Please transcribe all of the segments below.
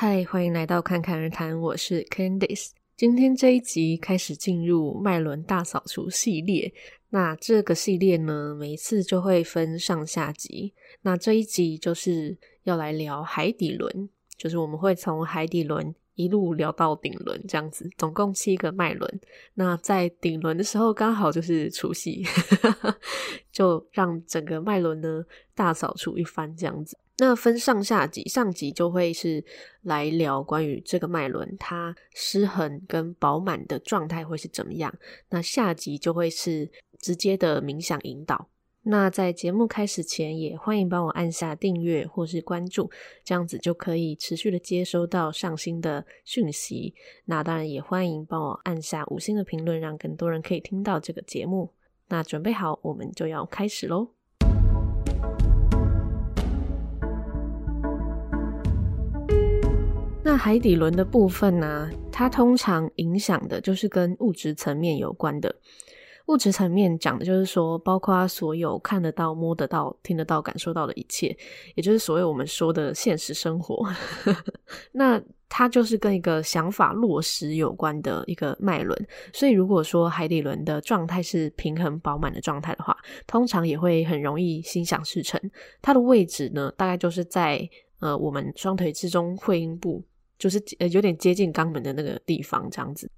嗨，欢迎来到侃侃而谈，我是 Candice。今天这一集开始进入脉轮大扫除系列。那这个系列呢，每一次就会分上下集。那这一集就是要来聊海底轮，就是我们会从海底轮一路聊到顶轮，这样子，总共七个脉轮。那在顶轮的时候，刚好就是除夕，就让整个脉轮呢大扫除一番，这样子。那分上下集，上集就会是来聊关于这个脉轮它失衡跟饱满的状态会是怎么样。那下集就会是直接的冥想引导。那在节目开始前，也欢迎帮我按下订阅或是关注，这样子就可以持续的接收到上新的讯息。那当然也欢迎帮我按下五星的评论，让更多人可以听到这个节目。那准备好，我们就要开始喽。那海底轮的部分呢、它通常影响的就是跟物质层面有关的。物质层面讲的就是说，包括所有看得到、摸得到、听得到、感受到的一切，也就是所谓我们说的现实生活。那它就是跟一个想法落实有关的一个脉轮。所以，如果说海底轮的状态是平衡饱满的状态的话，通常也会很容易心想事成。它的位置呢，大概就是在呃我们双腿之中会阴部。就是呃有点接近肛门的那个地方，这样子。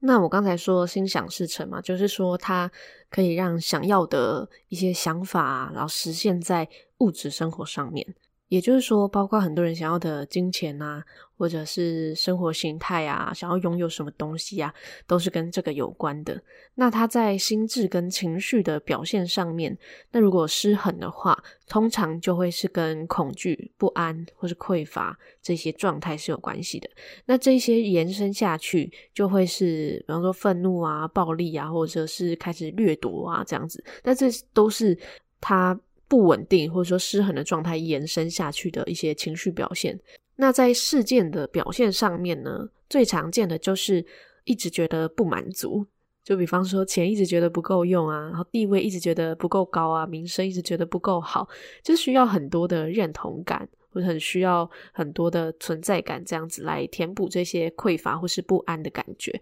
那我刚才说心想事成嘛，就是说它可以让想要的一些想法，然后实现在物质生活上面。也就是说，包括很多人想要的金钱啊，或者是生活形态啊，想要拥有什么东西啊，都是跟这个有关的。那他在心智跟情绪的表现上面，那如果失衡的话，通常就会是跟恐惧、不安或是匮乏这些状态是有关系的。那这些延伸下去，就会是比方说愤怒啊、暴力啊，或者是开始掠夺啊这样子。那这都是他。不稳定或者说失衡的状态延伸下去的一些情绪表现。那在事件的表现上面呢，最常见的就是一直觉得不满足，就比方说钱一直觉得不够用啊，然后地位一直觉得不够高啊，名声一直觉得不够好，就需要很多的认同感，或者很需要很多的存在感，这样子来填补这些匮乏或是不安的感觉。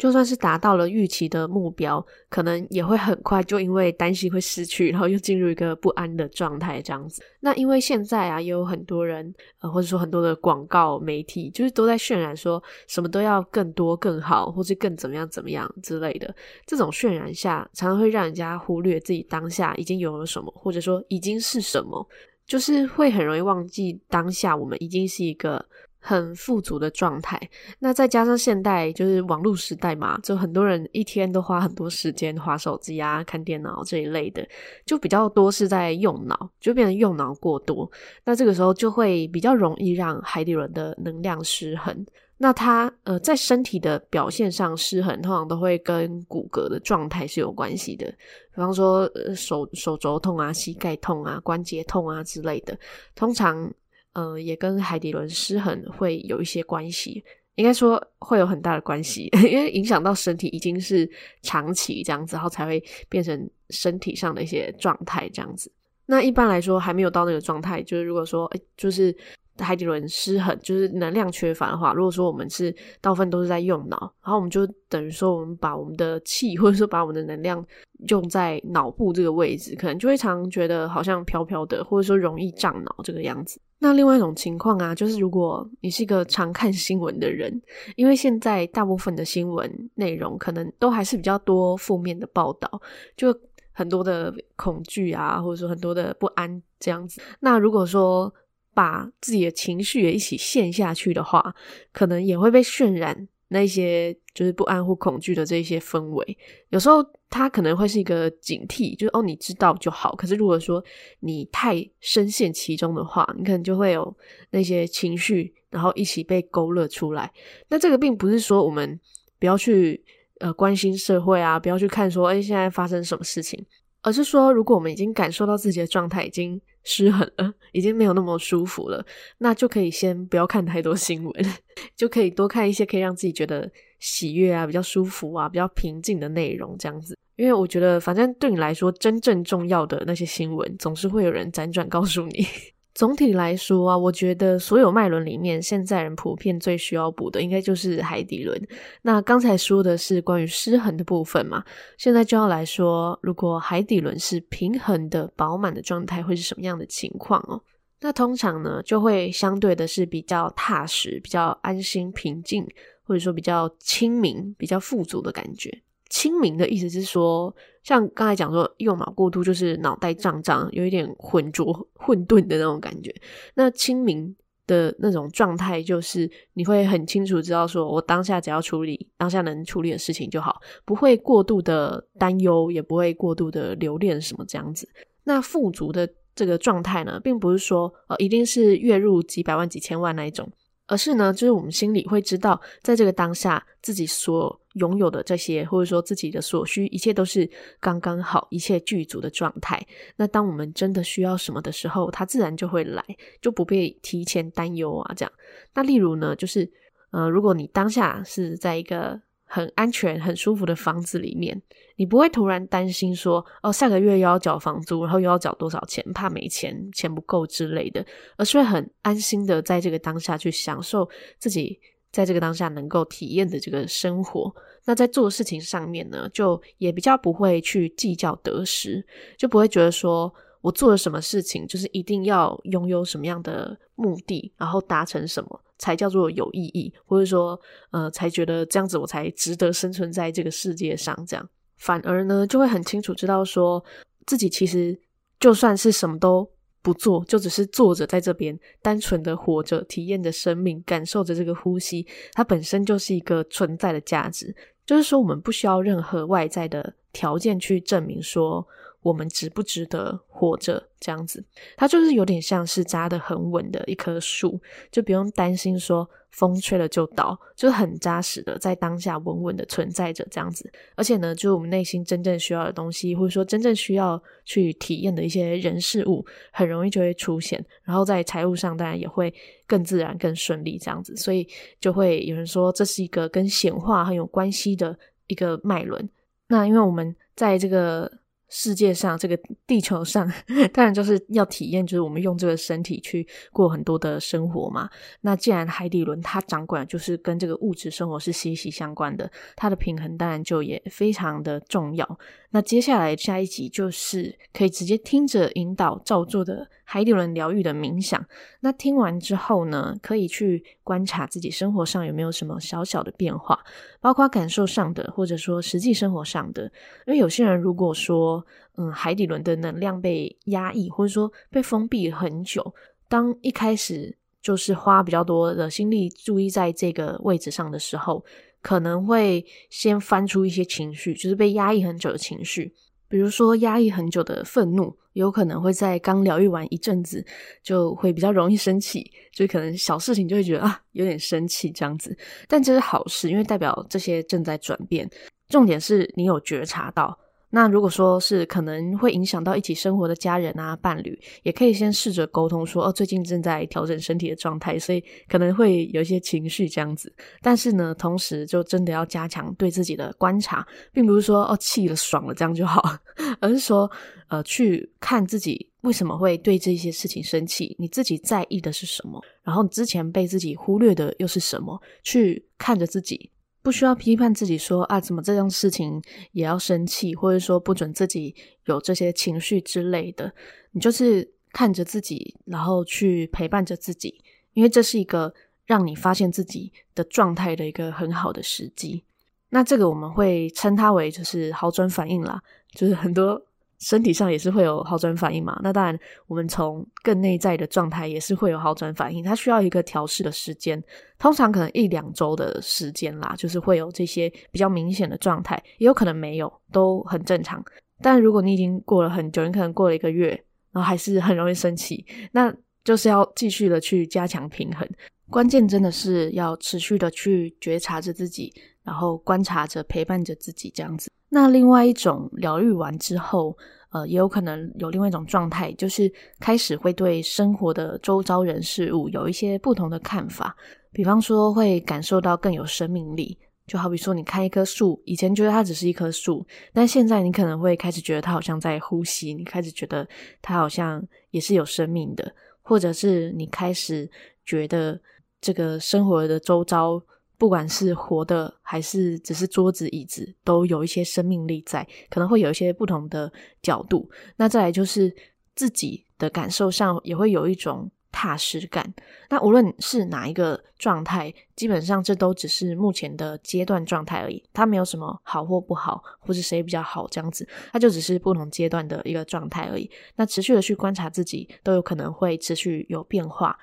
就算是达到了预期的目标，可能也会很快就因为担心会失去，然后又进入一个不安的状态这样子。那因为现在啊，也有很多人，呃，或者说很多的广告媒体，就是都在渲染说什么都要更多、更好，或是更怎么样、怎么样之类的。这种渲染下，常常会让人家忽略自己当下已经有了什么，或者说已经是什么，就是会很容易忘记当下我们已经是一个。很富足的状态，那再加上现代就是网络时代嘛，就很多人一天都花很多时间滑手机啊、看电脑这一类的，就比较多是在用脑，就变成用脑过多。那这个时候就会比较容易让海底轮的能量失衡。那它呃在身体的表现上失衡，通常都会跟骨骼的状态是有关系的，比方说手手肘痛啊、膝盖痛啊、关节痛啊之类的，通常。呃，也跟海底轮失衡会有一些关系，应该说会有很大的关系，因为影响到身体已经是长期这样子，然后才会变成身体上的一些状态这样子。那一般来说还没有到那个状态，就是如果说，就是。海底轮失衡就是能量缺乏的话，如果说我们是大部分都是在用脑，然后我们就等于说我们把我们的气或者说把我们的能量用在脑部这个位置，可能就会常觉得好像飘飘的，或者说容易胀脑这个样子。那另外一种情况啊，就是如果你是一个常看新闻的人，因为现在大部分的新闻内容可能都还是比较多负面的报道，就很多的恐惧啊，或者说很多的不安这样子。那如果说把自己的情绪也一起陷下去的话，可能也会被渲染那些就是不安或恐惧的这些氛围。有时候它可能会是一个警惕，就是哦，你知道就好。可是如果说你太深陷其中的话，你可能就会有那些情绪，然后一起被勾勒出来。那这个并不是说我们不要去呃关心社会啊，不要去看说诶现在发生什么事情，而是说如果我们已经感受到自己的状态已经。失衡了，已经没有那么舒服了，那就可以先不要看太多新闻，就可以多看一些可以让自己觉得喜悦啊、比较舒服啊、比较平静的内容，这样子。因为我觉得，反正对你来说，真正重要的那些新闻，总是会有人辗转告诉你。总体来说啊，我觉得所有脉轮里面，现在人普遍最需要补的，应该就是海底轮。那刚才说的是关于失衡的部分嘛，现在就要来说，如果海底轮是平衡的、饱满的状态，会是什么样的情况哦？那通常呢，就会相对的是比较踏实、比较安心、平静，或者说比较清明、比较富足的感觉。清明的意思是说，像刚才讲说右脑过度，就是脑袋胀胀，有一点浑浊、混沌的那种感觉。那清明的那种状态，就是你会很清楚知道，说我当下只要处理当下能处理的事情就好，不会过度的担忧，也不会过度的留恋什么这样子。那富足的这个状态呢，并不是说呃一定是月入几百万、几千万那一种。而是呢，就是我们心里会知道，在这个当下，自己所拥有的这些，或者说自己的所需，一切都是刚刚好，一切具足的状态。那当我们真的需要什么的时候，它自然就会来，就不必提前担忧啊。这样，那例如呢，就是呃，如果你当下是在一个很安全、很舒服的房子里面，你不会突然担心说，哦，下个月又要缴房租，然后又要缴多少钱，怕没钱、钱不够之类的，而是会很安心的在这个当下去享受自己在这个当下能够体验的这个生活。那在做事情上面呢，就也比较不会去计较得失，就不会觉得说我做了什么事情，就是一定要拥有什么样的目的，然后达成什么。才叫做有意义，或者说，呃，才觉得这样子我才值得生存在这个世界上。这样，反而呢，就会很清楚知道说，自己其实就算是什么都不做，就只是坐着在这边，单纯的活着，体验着生命，感受着这个呼吸，它本身就是一个存在的价值。就是说，我们不需要任何外在的条件去证明说。我们值不值得活着？这样子，它就是有点像是扎得很稳的一棵树，就不用担心说风吹了就倒，就很扎实的在当下稳稳的存在着这样子。而且呢，就是我们内心真正需要的东西，或者说真正需要去体验的一些人事物，很容易就会出现。然后在财务上当然也会更自然、更顺利这样子。所以就会有人说，这是一个跟显化很有关系的一个脉轮。那因为我们在这个。世界上这个地球上，当然就是要体验，就是我们用这个身体去过很多的生活嘛。那既然海底轮它掌管就是跟这个物质生活是息息相关的，它的平衡当然就也非常的重要。那接下来下一集就是可以直接听着引导照做的海底轮疗愈的冥想。那听完之后呢，可以去观察自己生活上有没有什么小小的变化，包括感受上的，或者说实际生活上的。因为有些人如果说，嗯，海底轮的能量被压抑，或者说被封闭很久，当一开始就是花比较多的心力注意在这个位置上的时候。可能会先翻出一些情绪，就是被压抑很久的情绪，比如说压抑很久的愤怒，有可能会在刚疗愈完一阵子，就会比较容易生气，就可能小事情就会觉得啊有点生气这样子。但这是好事，因为代表这些正在转变。重点是你有觉察到。那如果说是可能会影响到一起生活的家人啊、伴侣，也可以先试着沟通说，哦，最近正在调整身体的状态，所以可能会有一些情绪这样子。但是呢，同时就真的要加强对自己的观察，并不是说哦气了爽了这样就好，而是说呃去看自己为什么会对这些事情生气，你自己在意的是什么，然后之前被自己忽略的又是什么，去看着自己。不需要批判自己说啊，怎么这样事情也要生气，或者说不准自己有这些情绪之类的。你就是看着自己，然后去陪伴着自己，因为这是一个让你发现自己的状态的一个很好的时机。那这个我们会称它为就是好转反应啦，就是很多。身体上也是会有好转反应嘛？那当然，我们从更内在的状态也是会有好转反应。它需要一个调试的时间，通常可能一两周的时间啦，就是会有这些比较明显的状态，也有可能没有，都很正常。但如果你已经过了很久，你可能过了一个月，然后还是很容易生气，那就是要继续的去加强平衡。关键真的是要持续的去觉察着自己，然后观察着、陪伴着自己这样子。那另外一种疗愈完之后，呃，也有可能有另外一种状态，就是开始会对生活的周遭人事物有一些不同的看法。比方说，会感受到更有生命力。就好比说，你看一棵树，以前觉得它只是一棵树，但现在你可能会开始觉得它好像在呼吸，你开始觉得它好像也是有生命的。或者是你开始觉得这个生活的周遭，不管是活的还是只是桌子椅子，都有一些生命力在，可能会有一些不同的角度。那再来就是自己的感受上，也会有一种。踏实感。那无论是哪一个状态，基本上这都只是目前的阶段状态而已。它没有什么好或不好，或是谁比较好这样子，它就只是不同阶段的一个状态而已。那持续的去观察自己，都有可能会持续有变化。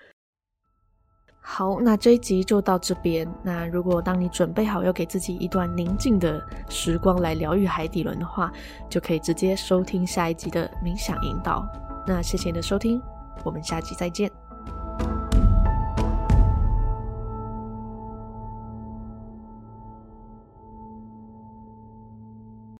好，那这一集就到这边。那如果当你准备好要给自己一段宁静的时光来疗愈海底轮的话，就可以直接收听下一集的冥想引导。那谢谢你的收听。我们下期再见。